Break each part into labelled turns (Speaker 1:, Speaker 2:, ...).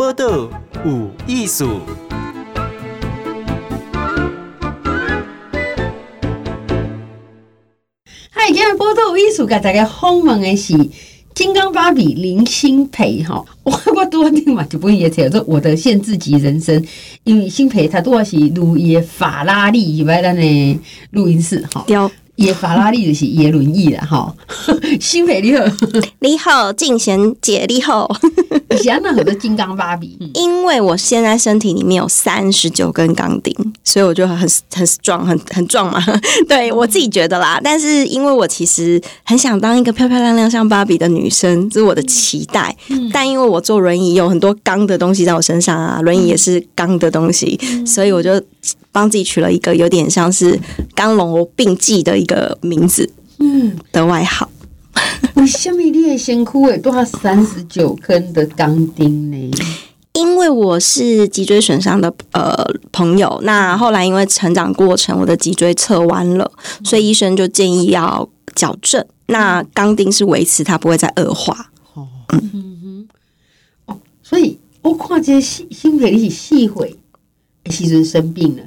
Speaker 1: 报道有艺术。
Speaker 2: 嗨，今日报道有艺术，给大家访问的是金刚芭比林心培哈。我 我多听嘛，就不会写说我的限制级人生，因为欣培他多是录伊法拉利以外的呢录音室哈。也法拉利就是也轮椅了哈，欣培 你好，
Speaker 3: 你好，静贤姐你好，
Speaker 2: 以前那很多金刚芭比，
Speaker 3: 因为我现在身体里面有三十九根钢钉，所以我就很很 strong 很很壮嘛，对我自己觉得啦。但是因为我其实很想当一个漂漂亮亮像芭比的女生，这是我的期待。但因为我坐轮椅有很多钢的东西在我身上啊，轮椅也是钢的东西，所以我就。帮自己取了一个有点像是刚柔并济的一个名字，嗯，的外号。
Speaker 2: 为什么你的身躯会多三十九根的钢钉呢？
Speaker 3: 因为我是脊椎损伤的呃朋友，那后来因为成长过程我的脊椎侧弯了，所以医生就建议要矫正。那钢钉是维持它不会再恶化。哦，嗯哼，
Speaker 2: 哦，所以我看这些欣培你是细会，其实生病了。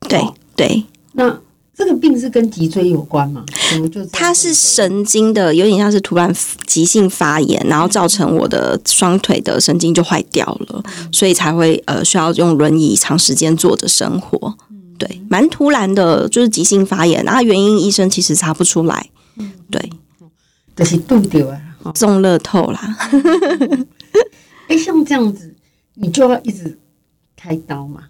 Speaker 3: 对对，
Speaker 2: 那这个病是跟脊椎有关吗？
Speaker 3: 它是神经的，有点像是突然急性发炎，然后造成我的双腿的神经就坏掉了，所以才会呃需要用轮椅长时间坐着生活。对，蛮突然的，就是急性发炎，然后原因医生其实查不出来。对，
Speaker 2: 就是冻掉啊，
Speaker 3: 中乐透啦。
Speaker 2: 哎，像这样子，你就要一直开刀嘛，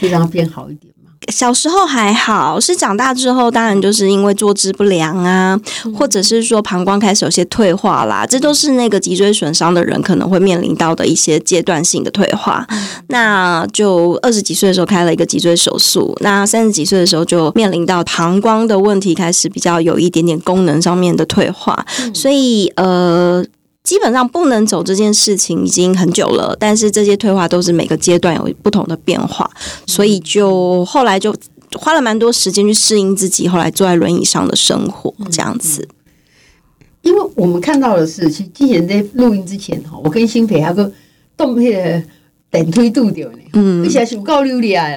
Speaker 2: 会让它变好一点吗。
Speaker 3: 小时候还好，是长大之后，当然就是因为坐姿不良啊，或者是说膀胱开始有些退化啦，这都是那个脊椎损伤的人可能会面临到的一些阶段性的退化。那就二十几岁的时候开了一个脊椎手术，那三十几岁的时候就面临到膀胱的问题，开始比较有一点点功能上面的退化，所以呃。基本上不能走这件事情已经很久了，但是这些退化都是每个阶段有不同的变化，所以就后来就花了蛮多时间去适应自己，后来坐在轮椅上的生活这样子。
Speaker 2: 因为我们看到的是，其实之前在录音之前哈，我跟新培还个动那个等推度掉呢，嗯，而且是够溜利啊，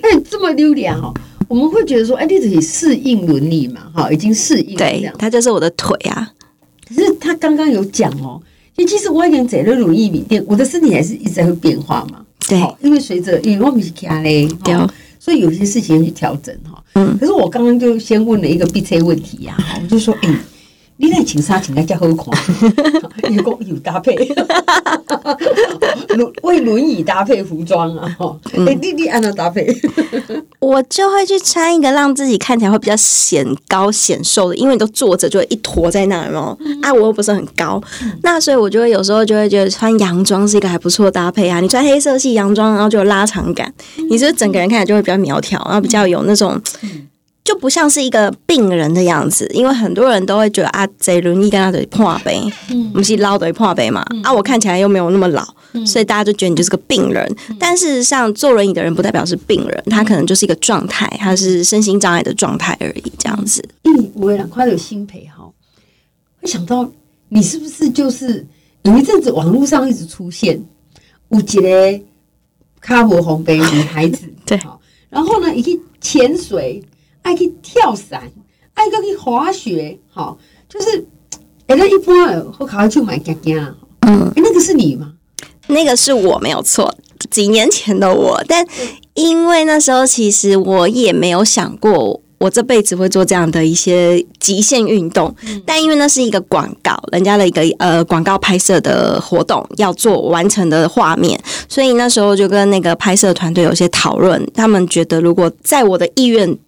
Speaker 2: 哎，这么溜的哈。我们会觉得说，哎，你自己适应伦理嘛，哈，已经适应了。
Speaker 3: 对，他就是我的腿啊。
Speaker 2: 可是他刚刚有讲哦，其实我已经在了轮椅里面，我的身体还是一直在会变化嘛。
Speaker 3: 对，
Speaker 2: 因为随着因为我们是卡嘞，对，所以有些事情要去调整哈。嗯。可是我刚刚就先问了一个 B C 问题呀，我就说，哎。你那请啥请来叫好看，有有搭配，轮 为轮椅搭配服装啊！哎、欸，你你按照搭配，
Speaker 3: 我就会去穿一个让自己看起来会比较显高显瘦的，因为你都坐着就会一坨在那儿嘛。啊，我又不是很高，那所以我就会有时候就会觉得穿洋装是一个还不错的搭配啊。你穿黑色系洋装，然后就有拉长感，你是整个人看起来就会比较苗条，然后比较有那种。就不像是一个病人的样子，因为很多人都会觉得啊，这轮椅跟他的破杯，嗯，不是老的破杯嘛，嗯、啊，我看起来又没有那么老，嗯、所以大家就觉得你就是个病人。嗯、但事实上，坐轮椅的人不代表是病人，他可能就是一个状态，他是身心障碍的状态而已，这样子。
Speaker 2: 嗯，我两块有新培哈，会想到你是不是就是有一阵子网络上一直出现有一个卡博红杯女孩子，
Speaker 3: 对，
Speaker 2: 然后呢，一个潜水。爱去跳伞，爱个去滑雪，好，就是，哎，那一般我考上去买夹夹，嗯，那个是你吗？
Speaker 3: 那个是我没有错，几年前的我，但因为那时候其实我也没有想过，我这辈子会做这样的一些极限运动，嗯、但因为那是一个广告，人家的一个呃广告拍摄的活动要做完成的画面，所以那时候就跟那个拍摄团队有些讨论，他们觉得如果在我的意愿。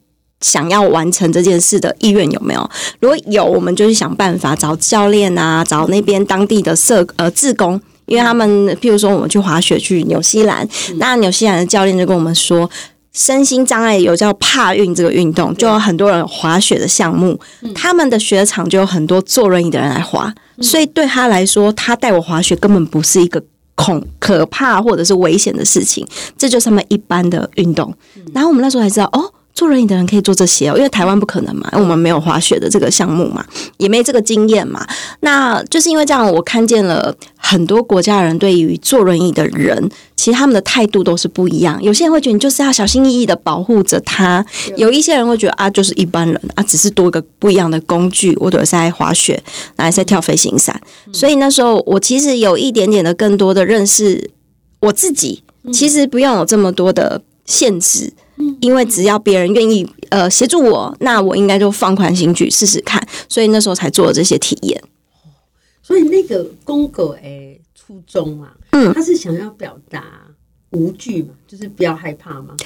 Speaker 3: 想要完成这件事的意愿有没有？如果有，我们就去想办法找教练啊，找那边当地的社呃志工，因为他们譬如说我们去滑雪去纽西兰，嗯、那纽西兰的教练就跟我们说，身心障碍有叫帕运这个运动，就有很多人滑雪的项目，嗯、他们的雪场就有很多坐轮椅的人来滑，嗯、所以对他来说，他带我滑雪根本不是一个恐可怕或者是危险的事情，这就是他们一般的运动。然后我们那时候才知道哦。坐轮椅的人可以做这些哦，因为台湾不可能嘛，我们没有滑雪的这个项目嘛，也没这个经验嘛。那就是因为这样，我看见了很多国家的人对于坐轮椅的人，其实他们的态度都是不一样。有些人会觉得你就是要小心翼翼的保护着他，有一些人会觉得啊，就是一般人啊，只是多一个不一样的工具，我都是在滑雪，还是在跳飞行伞。所以那时候我其实有一点点的更多的认识我自己，其实不用有这么多的限制。因为只要别人愿意呃协助我，那我应该就放宽心去试试看，所以那时候才做了这些体验。
Speaker 2: 所以那个公狗诶初衷啊，嗯，他是想要表达无惧嘛，就是不要害怕嘛。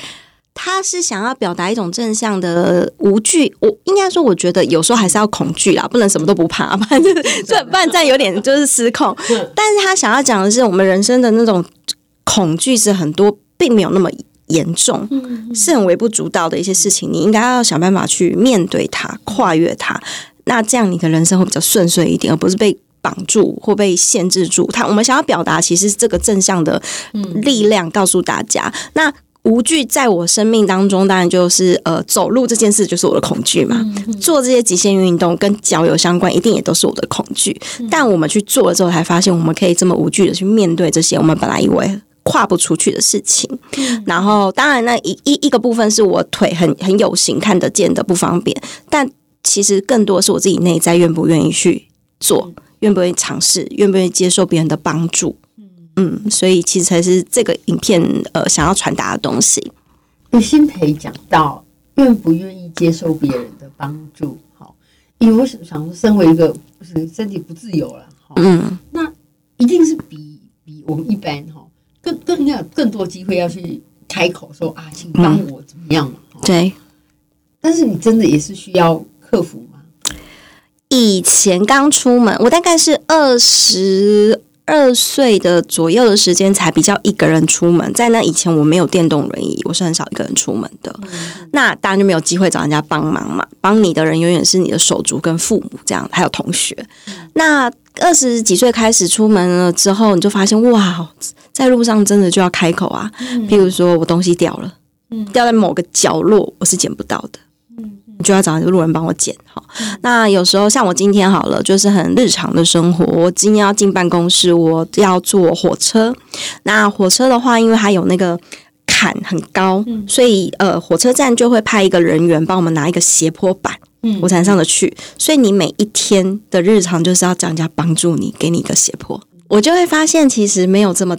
Speaker 3: 他是想要表达一种正向的无惧。我应该说，我觉得有时候还是要恐惧啦，不能什么都不怕，不然这不然这样有点就是失控。但是他想要讲的是，我们人生的那种恐惧是很多，并没有那么。严重是很微不足道的一些事情，你应该要想办法去面对它、跨越它。那这样你的人生会比较顺遂一点，而不是被绑住或被限制住。他我们想要表达，其实是这个正向的力量，告诉大家。那无惧在我生命当中，当然就是呃，走路这件事就是我的恐惧嘛。做这些极限运动跟脚有相关，一定也都是我的恐惧。但我们去做了之后，才发现我们可以这么无惧的去面对这些我们本来以为。跨不出去的事情，然后当然那一一一个部分是我腿很很有型看得见的不方便，但其实更多是我自己内在愿不愿意去做，愿不愿意尝试，愿不愿意接受别人的帮助，嗯，所以其实才是这个影片呃想要传达的东西。
Speaker 2: 欣培讲到愿不愿意接受别人的帮助，好，因为我想说，身为一个身体不自由了，嗯，那一定是比比我们一般哈。更更要更多机会要去开口说啊，请帮我怎么样嘛？
Speaker 3: 嗯、对，
Speaker 2: 但是你真的也是需要克服吗？
Speaker 3: 以前刚出门，我大概是二十二岁的左右的时间才比较一个人出门。在那以前，我没有电动轮椅，我是很少一个人出门的。嗯、那当然就没有机会找人家帮忙嘛。帮你的人永远是你的手足跟父母这样，还有同学。嗯、那二十几岁开始出门了之后，你就发现哇。在路上真的就要开口啊，譬如说我东西掉了，掉在某个角落，我是捡不到的，你就要找一个路人帮我捡。好，那有时候像我今天好了，就是很日常的生活。我今天要进办公室，我要坐火车。那火车的话，因为它有那个坎很高，所以呃，火车站就会派一个人员帮我们拿一个斜坡板，我才能上得去。所以你每一天的日常就是要叫人家帮助你，给你一个斜坡。我就会发现，其实没有这么。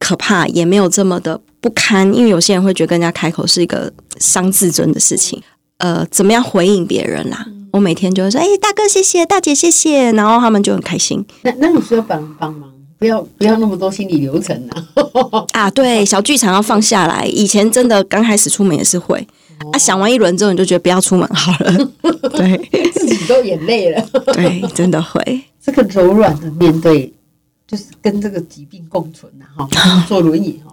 Speaker 3: 可怕也没有这么的不堪，因为有些人会觉得跟人家开口是一个伤自尊的事情。呃，怎么样回应别人啦？嗯、我每天就会说：“哎、欸，大哥谢谢，大姐谢谢。”然后他们就很开心。
Speaker 2: 那那你需要帮帮忙，不要不要那么多心理流程啊！
Speaker 3: 啊，对，小剧场要放下来。以前真的刚开始出门也是会、哦、啊，想完一轮之后你就觉得不要出门好了。对，
Speaker 2: 自己都眼泪了。
Speaker 3: 对，真的会
Speaker 2: 这个柔软的面对。就是跟这个疾病共存呐，哈，坐轮椅哈。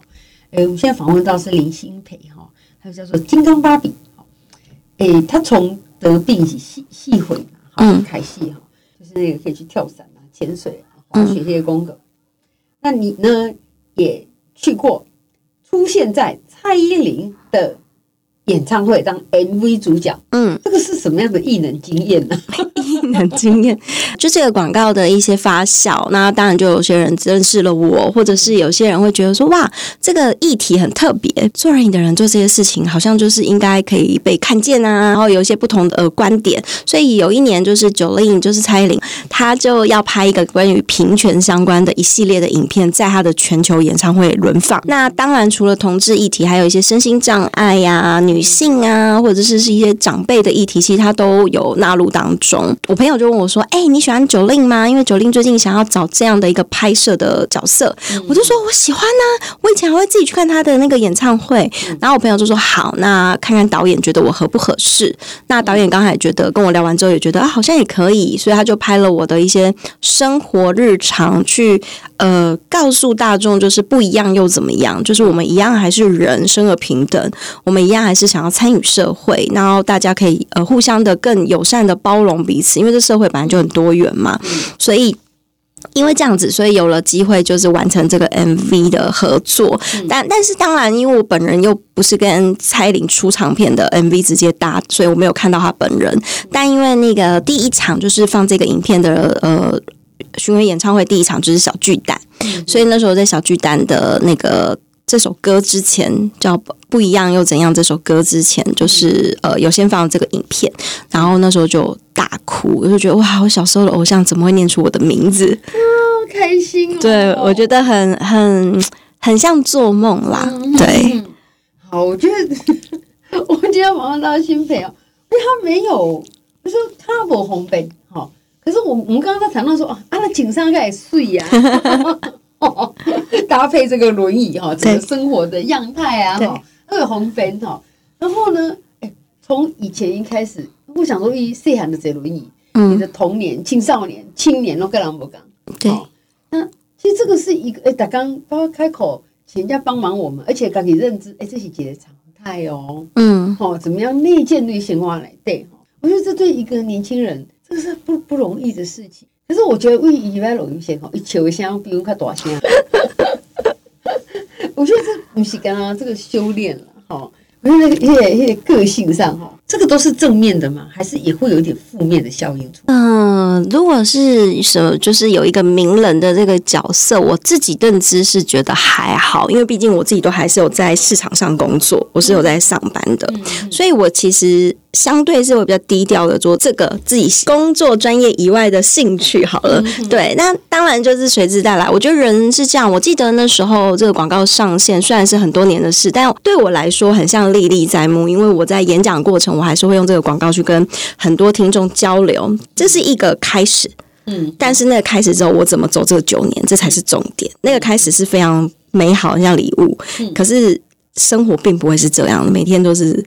Speaker 2: 诶，我们现在访问到是林欣培哈，还有叫做金刚芭比哈。诶，他从得病起细细会嘛，哈，开戏哈，就是那个可以去跳伞啊、潜水啊、滑雪这些功课。那你呢，也去过，出现在蔡依林的演唱会当 MV 主角，嗯，这个是什么样的艺能经验呢？艺
Speaker 3: 能经验就这个广告的一些发酵，那当然就有些人认识了我，或者是有些人会觉得说哇，这个议题很特别，做人影的人做这些事情好像就是应该可以被看见啊，然后有一些不同的呃观点，所以有一年就是 Jolin 就是蔡依林，她就要拍一个关于平权相关的一系列的影片，在她的全球演唱会轮放。那当然除了同志议题，还有一些身心障碍呀、啊、女性啊，或者是是一些长辈的议题，其实他都有纳入当中。我朋友就问我说：“哎、欸，你喜欢 Jolin 吗？因为 Jolin 最近想要找这样的一个拍摄的角色。嗯”我就说：“我喜欢呢、啊，我以前还会自己去看他的那个演唱会。嗯”然后我朋友就说：“好，那看看导演觉得我合不合适。”那导演刚才觉得跟我聊完之后也觉得啊，好像也可以，所以他就拍了我的一些生活日常，去呃告诉大众，就是不一样又怎么样？就是我们一样还是人，生而平等，我们一样还是想要参与社会，然后大家可以呃互相的更友善的包容彼此，因为这社会本来就很多元嘛，所以因为这样子，所以有了机会就是完成这个 MV 的合作。嗯、但但是当然，因为我本人又不是跟蔡依林出唱片的 MV 直接搭，所以我没有看到她本人。嗯、但因为那个第一场就是放这个影片的呃巡回演唱会，第一场就是小巨蛋，嗯、所以那时候在小巨蛋的那个。这首歌之前叫不一样又怎样？这首歌之前就是呃，有先放这个影片，然后那时候就大哭，我就觉得哇，我小时候的偶像怎么会念出我的名字？
Speaker 2: 啊，开心哦！
Speaker 3: 对，我觉得很很很像做梦啦。
Speaker 2: 嗯、
Speaker 3: 对，
Speaker 2: 好，我觉得 我今天马上到新北哦，因为他没有，我说他不红本好，可是我我们刚刚在谈到说啊，那井上该睡呀。搭配这个轮椅哈，整个生活的样态啊哈，二红粉哈，然后呢，哎，从以前一开始，我想说一细汉的这轮椅，你的童年、青少年、青年都跟人不讲，
Speaker 3: 对，
Speaker 2: 那其实这个是一个哎，打刚包括开口请人家帮忙我们，而且赶紧认知，哎，这是几个常态哦，嗯，好，怎么样内建对显化来对哈，我觉得这对一个年轻人，这是不不容易的事情。可是我觉得为以外容易些吼，一求香比如较大声。我觉得这不是刚刚这个修炼了哈，我觉得那个那个那个个性上哈，这个都是正面的吗，还是也会有一点负面的效应？
Speaker 3: 嗯，如果是什么，就是有一个名人的这个角色，我自己认知是觉得还好，因为毕竟我自己都还是有在市场上工作，我是有在上班的，嗯、所以我其实。相对是会比较低调的做这个自己工作专业以外的兴趣好了，对，那当然就是随之带来。我觉得人是这样，我记得那时候这个广告上线虽然是很多年的事，但对我来说很像历历在目，因为我在演讲过程，我还是会用这个广告去跟很多听众交流，这是一个开始。嗯，但是那个开始之后，我怎么走这九年，这才是重点。那个开始是非常美好，像礼物，可是生活并不会是这样，每天都是。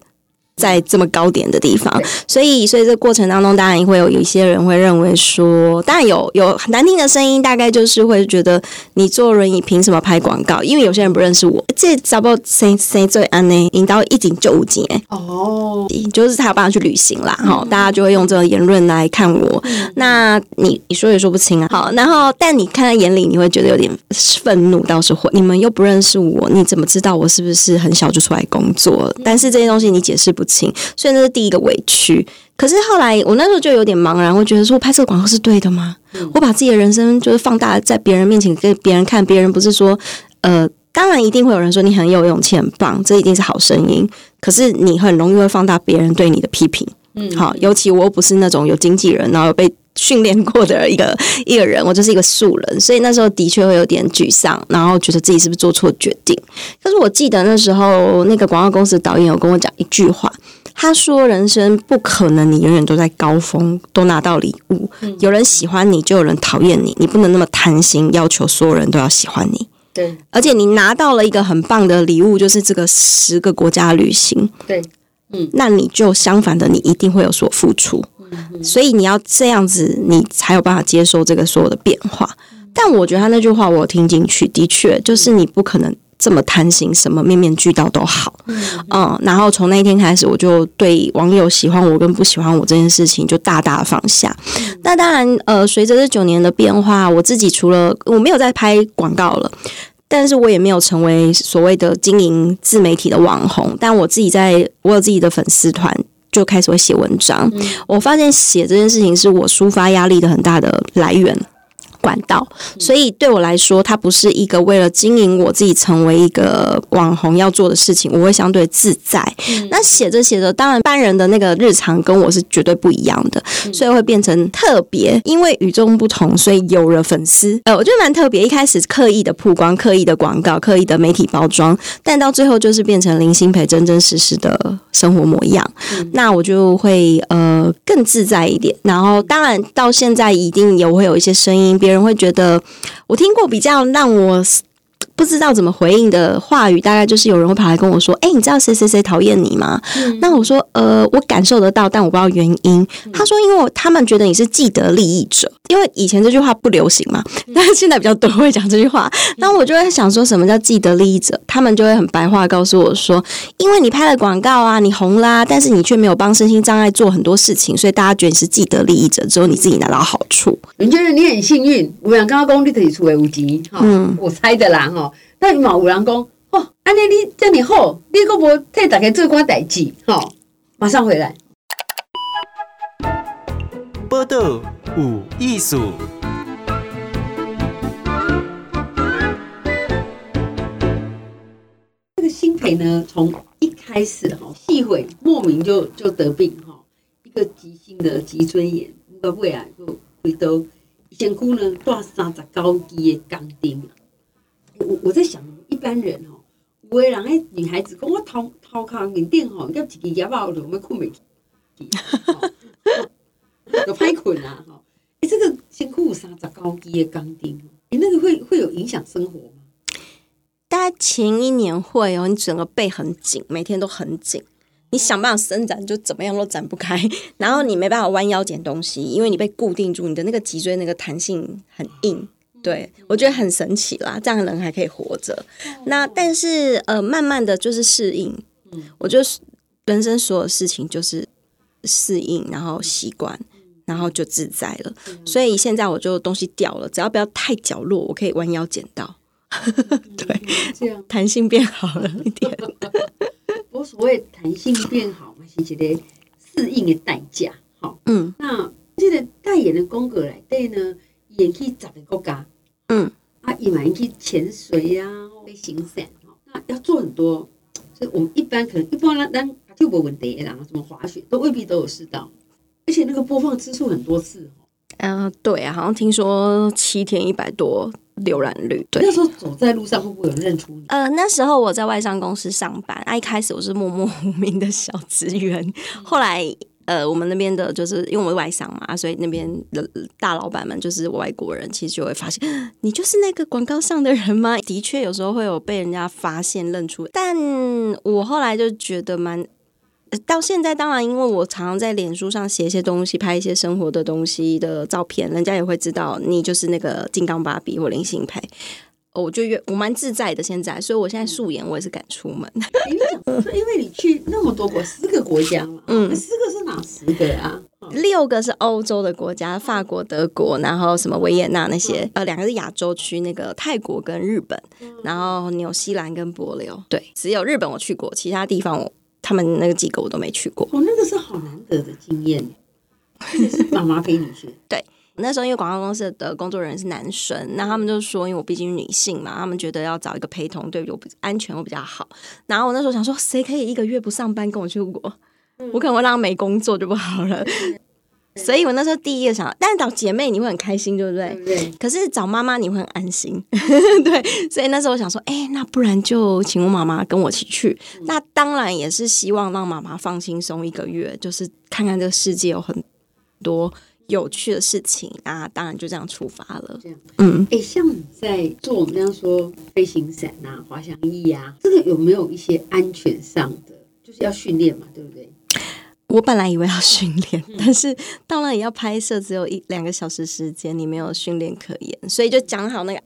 Speaker 3: 在这么高点的地方，所以，所以这个过程当中，当然也会有有一些人会认为说，当然有有很难听的声音，大概就是会觉得你坐轮椅凭什么拍广告？因为有些人不认识我，这找不到谁谁最安呢？引导一景就五景哎哦，就是他有办法去旅行啦，哈、嗯，大家就会用这个言论来看我。嗯、那你你说也说不清啊，好，然后但你看在眼里，你会觉得有点愤怒，倒是会。你们又不认识我，你怎么知道我是不是很小就出来工作？但是这些东西你解释不。所以那是第一个委屈。可是后来我那时候就有点茫然，我觉得说，我拍这个广告是对的吗？嗯、我把自己的人生就是放大在别人面前给别人看，别人不是说，呃，当然一定会有人说你很有勇气，很棒，这一定是好声音。可是你很容易会放大别人对你的批评。嗯，好，尤其我又不是那种有经纪人，然后被训练过的一个 一个人，我就是一个素人，所以那时候的确会有点沮丧，然后觉得自己是不是做错决定。但是我记得那时候那个广告公司的导演有跟我讲一句话。他说：“人生不可能，你永远都在高峰，都拿到礼物。有人喜欢你，就有人讨厌你。你不能那么贪心，要求所有人都要喜欢你。对，而且你拿到了一个很棒的礼物，就是这个十个国家旅行。对，嗯，那你就相反的，你一定会有所付出。所以你要这样子，你才有办法接受这个所有的变化。但我觉得他那句话我听进去，的确就是你不可能。”这么贪心，什么面面俱到都好，嗯，嗯，然后从那一天开始，我就对网友喜欢我跟不喜欢我这件事情就大大放下。嗯、那当然，呃，随着这九年的变化，我自己除了我没有在拍广告了，但是我也没有成为所谓的经营自媒体的网红，但我自己在我有自己的粉丝团，就开始会写文章。嗯、我发现写这件事情是我抒发压力的很大的来源。管道，所以对我来说，它不是一个为了经营我自己成为一个网红要做的事情，我会相对自在。嗯、那写着写着，当然，一般人的那个日常跟我是绝对不一样的，嗯、所以会变成特别。因为与众不同，所以有了粉丝。呃，我觉得蛮特别。一开始刻意的曝光、刻意的广告、刻意的媒体包装，但到最后就是变成林欣培真真实实的生活模样。嗯、那我就会呃更自在一点。然后，当然到现在一定也会有一些声音。别会觉得，我听过比较让我不知道怎么回应的话语，大概就是有人会跑来跟我说：“哎、欸，你知道谁谁谁讨厌你吗？”嗯、那我说：“呃，我感受得到，但我不知道原因。嗯”他说：“因为他们觉得你是既得利益者，因为以前这句话不流行嘛，但是现在比较多会讲这句话。那我就会想说什么叫既得利益者？他们就会很白话告诉我说：因为你拍了广告啊，你红啦，但是你却没有帮身心障碍做很多事情，所以大家觉得你是既得利益者，只有你自己拿到好处。
Speaker 2: 你觉得你很幸运？我想刚刚讲你可以出为无极，哈，嗯，我猜的啦，哈。那你嘛有人讲，哦，安尼你这么好，你搁无替大家做寡代志，哈，马上回来。
Speaker 1: 报道有艺术。
Speaker 2: 这个新培呢，从一开始哈，细会莫名就就得病哈，一个急性的脊椎炎，到尾啊就回到身躯呢，带三十九支的钢钉。我我在想，一般人哦，有的人诶，女孩子讲我头头壳面顶吼，要一支牙包就要困袂去，就歹困啊！哈，诶，这个辛苦三十九支的钢钉，诶，那个会会有影响生活吗？
Speaker 3: 大前一年会哦，你整个背很紧，每天都很紧，你想办法伸展，就怎么样都展不开，然后你没办法弯腰捡东西，因为你被固定住，你的那个脊椎那个弹性很硬。对，我觉得很神奇啦，这样的人还可以活着。那但是呃，慢慢的就是适应。嗯，我觉得人生所有事情就是适应，然后习惯，然后就自在了。所以现在我就东西掉了，只要不要太角落，我可以弯腰捡到。对，这样弹性变好了一点。
Speaker 2: 我所谓弹性变好嘛，是一个适应的代价。好，嗯，那这个代言的风格来对呢？也可以找个国家，嗯，啊，也蛮去潜水呀、啊，飞行伞，那要做很多，所以我们一般可能一般人咱就没问题啦，什么滑雪都未必都有试到，而且那个播放次数很多次，
Speaker 3: 嗯、呃，对啊，好像听说七天一百多浏览率，对。
Speaker 2: 那时候走在路上会不会有人认出你？
Speaker 3: 呃，那时候我在外商公司上班，啊，一开始我是默默无名的小职员，嗯、后来。呃，我们那边的就是因为我们外商嘛，所以那边的大老板们就是外国人，其实就会发现你就是那个广告上的人吗？的确，有时候会有被人家发现认出，但我后来就觉得蛮，到现在当然，因为我常常在脸书上写一些东西，拍一些生活的东西的照片，人家也会知道你就是那个金刚芭比或林心培。我就越我蛮自在的现在，所以我现在素颜我也是敢出门。
Speaker 2: 因为因为你去那么多国，四个国家嘛，嗯，四个是哪十个啊？
Speaker 3: 六个是欧洲的国家，法国、德国，然后什么维也纳那些，呃，两个是亚洲区，那个泰国跟日本，然后纽西兰跟帛琉，对，只有日本我去过，其他地方我他们那个几个我都没去过。
Speaker 2: 哦，那个是好难得的经验，是妈妈陪你去，
Speaker 3: 对。那时候因为广告公司的工作人员是男生，那他们就说，因为我毕竟是女性嘛，他们觉得要找一个陪同，对我安全会比较好。然后我那时候想说，谁可以一个月不上班跟我去国？嗯、我可能会让他没工作就不好了。嗯、所以我那时候第一个想，但是找姐妹你会很开心，对不对？对。可是找妈妈你会很安心，对。所以那时候我想说，哎、欸，那不然就请我妈妈跟我一起去。嗯、那当然也是希望让妈妈放轻松一个月，就是看看这个世界有很多。有趣的事情啊，当然就这样出发了。这样，嗯，
Speaker 2: 哎、欸，像你在做我们这样说飞行伞啊、滑翔翼啊，这个有没有一些安全上的，就是要训练嘛，对不对？
Speaker 3: 我本来以为要训练，嗯、但是当然也要拍摄，只有一两个小时时间，你没有训练可言，所以就讲好那个。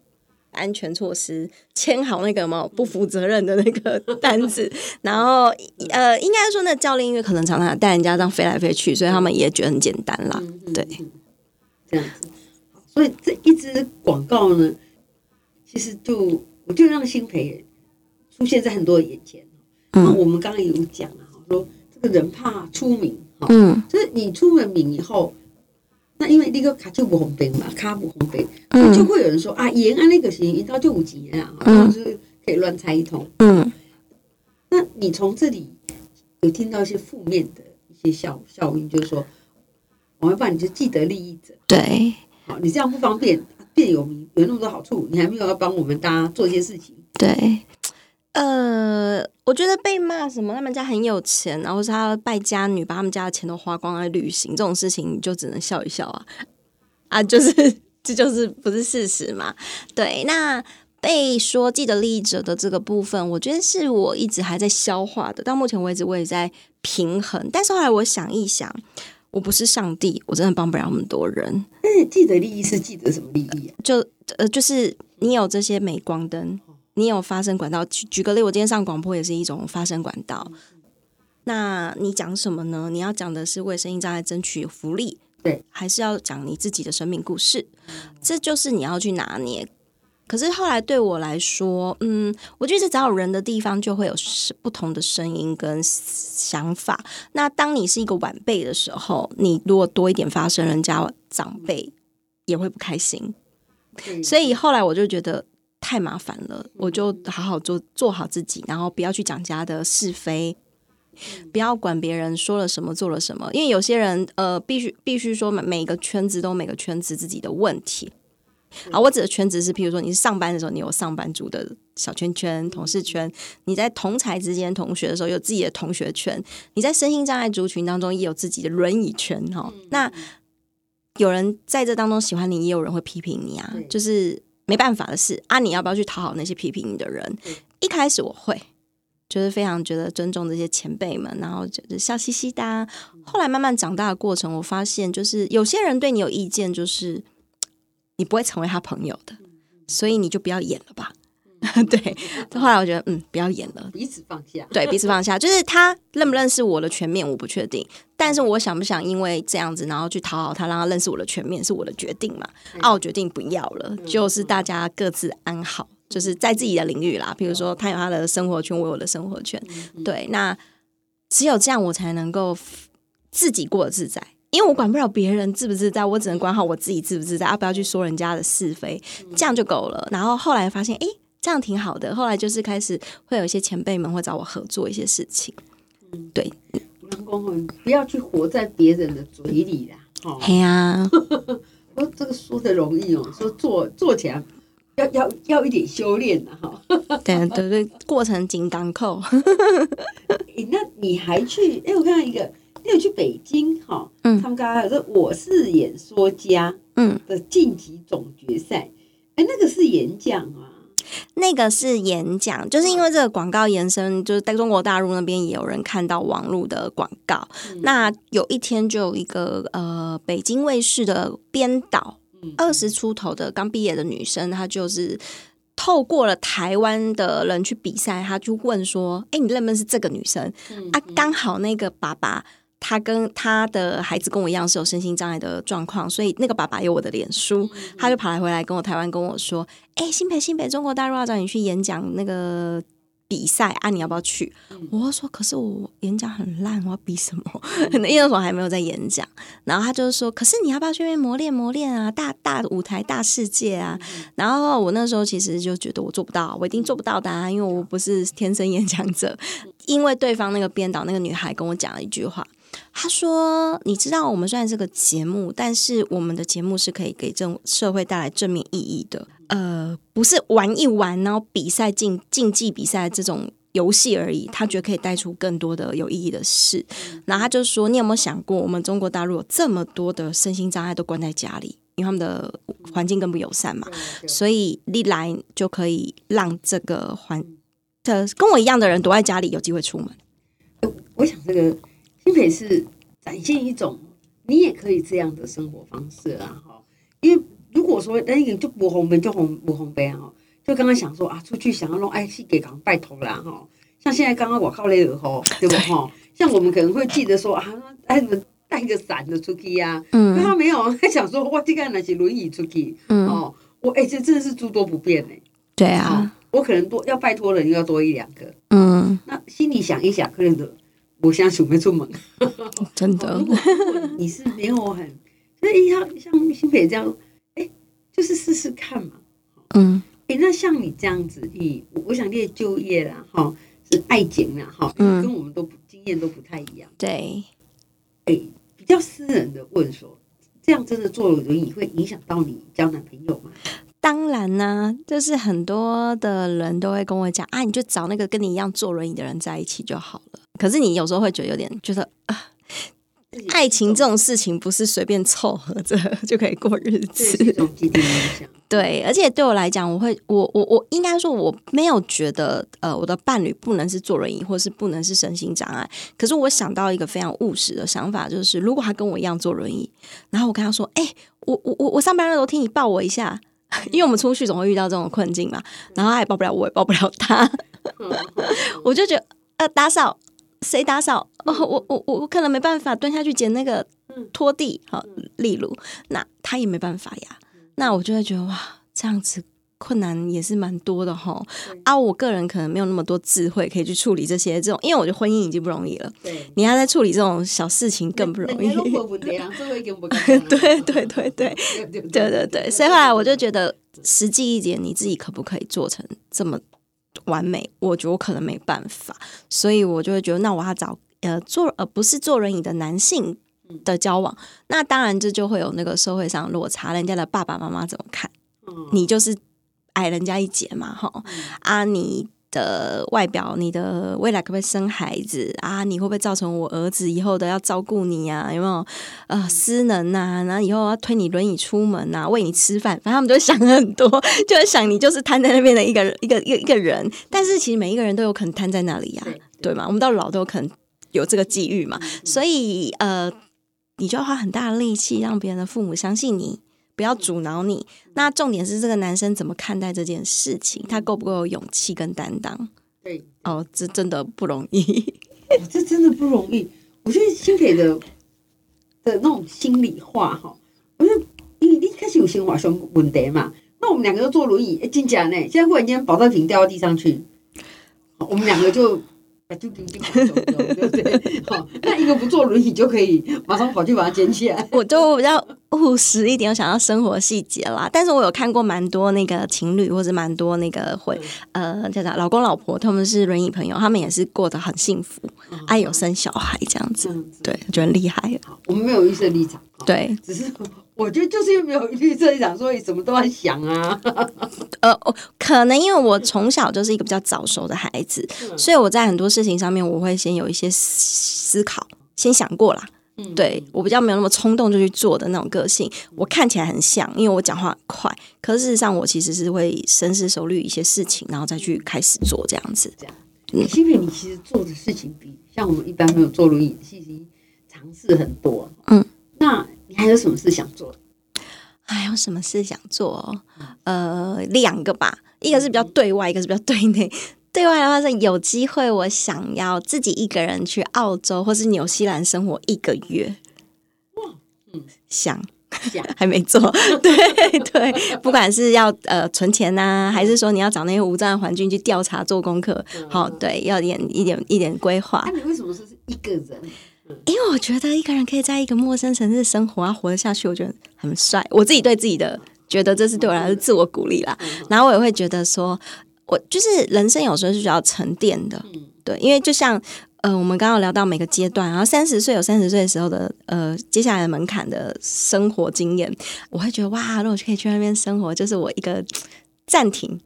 Speaker 3: 安全措施，签好那个嘛不负责任的那个单子，然后呃，应该说那教练因为可能常常带人家这样飞来飞去，所以他们也觉得很简单啦。对，
Speaker 2: 这样子。所以这一支广告呢，其实就我就让新培出现在很多眼前。嗯，我们刚刚有讲这个人怕出名，嗯，就是你出了名以后。那因为那个卡就不红灯嘛，卡不红灯，嗯、就会有人说啊，延安那个行，一到就五级啊，嗯、就是可以乱猜一通。嗯，那你从这里有听到一些负面的一些效效应，就是说，我要把你就既得利益者，
Speaker 3: 对，
Speaker 2: 好，你这样不方便变有名，有那么多好处，你还没有要帮我们大家做一些事情，
Speaker 3: 对。呃，我觉得被骂什么他们家很有钱，然后是他败家女，把他们家的钱都花光来旅行，这种事情你就只能笑一笑啊啊，就是这就是不是事实嘛？对，那被说既得利益者的这个部分，我觉得是我一直还在消化的。到目前为止，我也在平衡。但是后来我想一想，我不是上帝，我真的帮不了那么多人。
Speaker 2: 但是既得利益是既得什么利益啊？
Speaker 3: 就呃，就是你有这些镁光灯，你有发声管道。举举个例，我今天上广播也是一种发声管道。那你讲什么呢？你要讲的是为声音障碍争取福利，
Speaker 2: 对，
Speaker 3: 还是要讲你自己的生命故事？这就是你要去拿捏。可是后来对我来说，嗯，我觉得只要有人的地方，就会有不同的声音跟想法。那当你是一个晚辈的时候，你如果多一点发声，人家长辈也会不开心。所以后来我就觉得太麻烦了，我就好好做做好自己，然后不要去讲家的是非。不要管别人说了什么，做了什么，因为有些人呃，必须必须说每每个圈子都每个圈子自己的问题。啊，我指的圈子是，譬如说你是上班的时候，你有上班族的小圈圈、同事圈；你在同才之间同学的时候，有自己的同学圈；你在身心障碍族群当中，也有自己的轮椅圈。哈，那有人在这当中喜欢你，也有人会批评你啊，就是没办法的事啊。你要不要去讨好那些批评你的人？一开始我会。就是非常觉得尊重这些前辈们，然后就是笑嘻嘻的啊。后来慢慢长大的过程，我发现就是有些人对你有意见，就是你不会成为他朋友的，所以你就不要演了吧。对，后来我觉得嗯，不要演了，
Speaker 2: 彼此放下。
Speaker 3: 对，彼此放下。就是他认不认识我的全面，我不确定，但是我想不想因为这样子，然后去讨好他，让他认识我的全面，是我的决定嘛？啊，我决定不要了，就是大家各自安好。就是在自己的领域啦，比如说他有他的生活圈，我有我的生活圈，对，那只有这样我才能够自己过得自在，因为我管不了别人自不自在，我只能管好我自己自不自在，啊不要去说人家的是非，这样就够了。然后后来发现，哎，这样挺好的。后来就是开始会有一些前辈们会找我合作一些事情，对，
Speaker 2: 员工们不要去活在别人的嘴里啦，哦，
Speaker 3: 嘿呀，
Speaker 2: 我这个说的容易哦，说做做起来。要要要一点修炼的哈，
Speaker 3: 对对对，过程金刚扣。
Speaker 2: 那你还去？哎，我看到一个，你有去北京哈？嗯，他们刚刚说我是演说家，嗯的晋级总决赛。哎，那个是演讲啊？
Speaker 3: 那个是演讲，就是因为这个广告延伸，就是在中国大陆那边也有人看到网络的广告。嗯、那有一天就有一个呃，北京卫视的编导。二十出头的刚毕业的女生，她就是透过了台湾的人去比赛，她就问说：“哎，你认不认识这个女生？”啊，刚好那个爸爸他跟他的孩子跟我一样是有身心障碍的状况，所以那个爸爸有我的脸书，他就跑来回来跟我台湾跟我说：“哎，新北新北，中国大陆要找你去演讲那个。”比赛啊，你要不要去？我说，可是我演讲很烂，我要比什么？因为我还没有在演讲。然后他就说，可是你要不要去那边磨练磨练啊？大大舞台，大世界啊！然后我那时候其实就觉得我做不到，我一定做不到的啊，因为我不是天生演讲者。因为对方那个编导那个女孩跟我讲了一句话，她说：“你知道，我们虽然是个节目，但是我们的节目是可以给正社会带来正面意义的。”呃，不是玩一玩，然后比赛竞竞技比赛这种游戏而已。他觉得可以带出更多的有意义的事。然后他就说：“你有没有想过，我们中国大陆有这么多的身心障碍都关在家里，因为他们的环境更不友善嘛？所以历来就可以让这个环的跟我一样的人躲在家里，有机会出门。”
Speaker 2: 我想这个新北是展现一种你也可以这样的生活方式啊！哈，因为。如果说那个就不红杯，就红不红杯哈，就刚刚想说啊，出去想要弄爱去给港拜托啦哈，像现在刚刚我靠那个吼，对不哈？像我们可能会记得说啊，哎，带个伞的出去呀，嗯，他没有，他想说哇，这个那些轮椅出去，嗯哦，我哎，这真的是诸多不便呢。
Speaker 3: 对啊，
Speaker 2: 我可能多要拜托人又要多一两个，
Speaker 3: 嗯，
Speaker 2: 那心里想一想，可能的，我现在准备出门，
Speaker 3: 真的，
Speaker 2: 你是没有很，所以像像新北这样。就是试试看嘛，
Speaker 3: 嗯，
Speaker 2: 哎、欸，那像你这样子，你我想你也就业啦，哈，是爱情啦，哈，嗯，跟我们都不经验都不太一样，
Speaker 3: 对，
Speaker 2: 哎、欸，比较私人的问说，这样真的坐轮椅会影响到你交男朋友吗？
Speaker 3: 当然呢、啊，就是很多的人都会跟我讲啊，你就找那个跟你一样坐轮椅的人在一起就好了。可是你有时候会觉得有点觉得啊。爱情这种事情不是随便凑合着就可以过日子。对，而且对我来讲，我会，我我我应该说，我没有觉得，呃，我的伴侣不能是坐轮椅，或是不能是身心障碍。可是我想到一个非常务实的想法，就是如果他跟我一样坐轮椅，然后我跟他说，哎、欸，我我我我上班的时候听，你抱我一下，因为我们出去总会遇到这种困境嘛。然后他也抱不了我，也抱不了他，我就觉得，呃，打扫谁打扫？哦，我我我我可能没办法蹲下去捡那个拖地，好，例如，那他也没办法呀。那我就会觉得哇，这样子困难也是蛮多的哈。啊，我个人可能没有那么多智慧可以去处理这些这种，因为我觉得婚姻已经不容易了。对，你要在处理这种小事情更不容易。对对对对对。对对，所以后来我就觉得，实际一点，你自己可不可以做成这么完美？我觉得我可能没办法，所以我就会觉得，那我要找呃坐呃不是坐轮椅的男性。的交往，那当然这就会有那个社会上落差，人家的爸爸妈妈怎么看？你就是矮人家一截嘛，哈啊！你的外表，你的未来可不可以生孩子啊？你会不会造成我儿子以后的要照顾你啊？有没有呃失能啊？然后以后要推你轮椅出门啊，喂你吃饭，反正他们就想很多，就会想你就是瘫在那边的一个一个一个一个人。但是其实每一个人都有可能瘫在那里呀，对吗？我们到老都有可能有这个机遇嘛，所以呃。你就要花很大的力气让别人的父母相信你，不要阻挠你。那重点是这个男生怎么看待这件事情，他够不够有勇气跟担当？对，哦，这真的不容易，
Speaker 2: 哦，这真的不容易。我觉得新培的的那种心里话哈，我觉得因为你开始有心话上问题嘛，那我们两个都坐轮椅，哎，真假呢？现在忽然间保特瓶掉到地上去，我们两个就。就对不对？好，那一个不坐轮椅就可以马上跑去把它捡起来。
Speaker 3: 我就比较务实一点，我想要生活细节啦。但是我有看过蛮多那个情侣，或者蛮多那个会呃叫啥老公老婆，他们是轮椅朋友，他们也是过得很幸福，爱有生小孩这样子。对，我觉得很厉害。
Speaker 2: 我们没有预设立场，
Speaker 3: 对，
Speaker 2: 只是。我觉得就是因为没有预设立场，所以什么都在想啊。
Speaker 3: 呃，可能因为我从小就是一个比较早熟的孩子，所以我在很多事情上面我会先有一些思考，先想过啦。嗯，对，我比较没有那么冲动就去做的那种个性。我看起来很像，因为我讲话很快，可是事实上我其实是会深思熟虑一些事情，然后再去开始做这样子。这样，
Speaker 2: 嗯，因为你其实做的事情比像我们一般没有坐轮椅，其实尝试很多。嗯，那。你还有什么事想做？
Speaker 3: 还有什么事想做？呃，两个吧，一个是比较对外，一个是比较对内。对外的话是有机会，我想要自己一个人去澳洲或是纽西兰生活一个月。嗯，想想 还没做。对对，不管是要呃存钱呐、啊，还是说你要找那些无障碍环境去调查做功课，好，对，要点一点一点规划。
Speaker 2: 那你为什么说是一个人？
Speaker 3: 因为我觉得一个人可以在一个陌生城市生活，啊，活得下去，我觉得很帅。我自己对自己的觉得，这是对我来说自我鼓励啦。然后我也会觉得说，我就是人生有时候是需要沉淀的，对。因为就像呃，我们刚刚聊到每个阶段，然后三十岁有三十岁的时候的呃，接下来的门槛的生活经验，我会觉得哇，如果可以去那边生活，就是我一个暂停。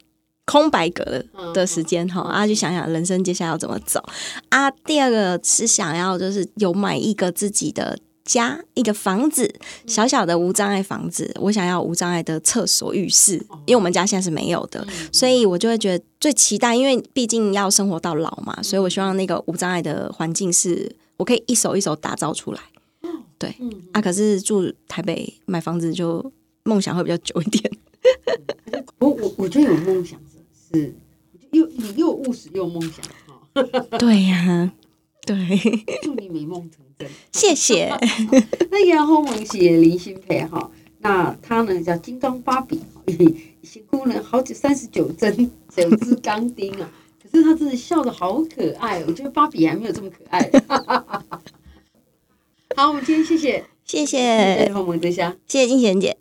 Speaker 3: 空白格的的时间哈，啊，去想想人生接下来要怎么走啊。第二个是想要就是有买一个自己的家，一个房子，小小的无障碍房子。我想要无障碍的厕所、浴室，因为我们家现在是没有的，所以我就会觉得最期待，因为毕竟要生活到老嘛，所以我希望那个无障碍的环境是我可以一手一手打造出来。对啊，可是住台北买房子就梦想会比较久一点。
Speaker 2: 我我我就有梦想。是，又你又务实又梦想哈。
Speaker 3: 对呀、啊，对。
Speaker 2: 祝你美梦成真，
Speaker 3: 谢谢。
Speaker 2: 那然后我们写林心培哈，那他呢叫金刚芭比，辛苦了好几三十九针九支钢钉啊，可是他真的笑的好可爱，我觉得芭比还没有这么可爱。好，我们今天谢谢
Speaker 3: 谢谢
Speaker 2: 后门之乡，
Speaker 3: 谢谢金贤姐。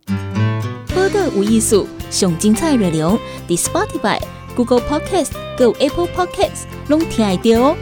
Speaker 4: 播的无艺术，上精彩内容，The Spotify。Google Podcast、Go Apple Podcasts，拢听得到哦。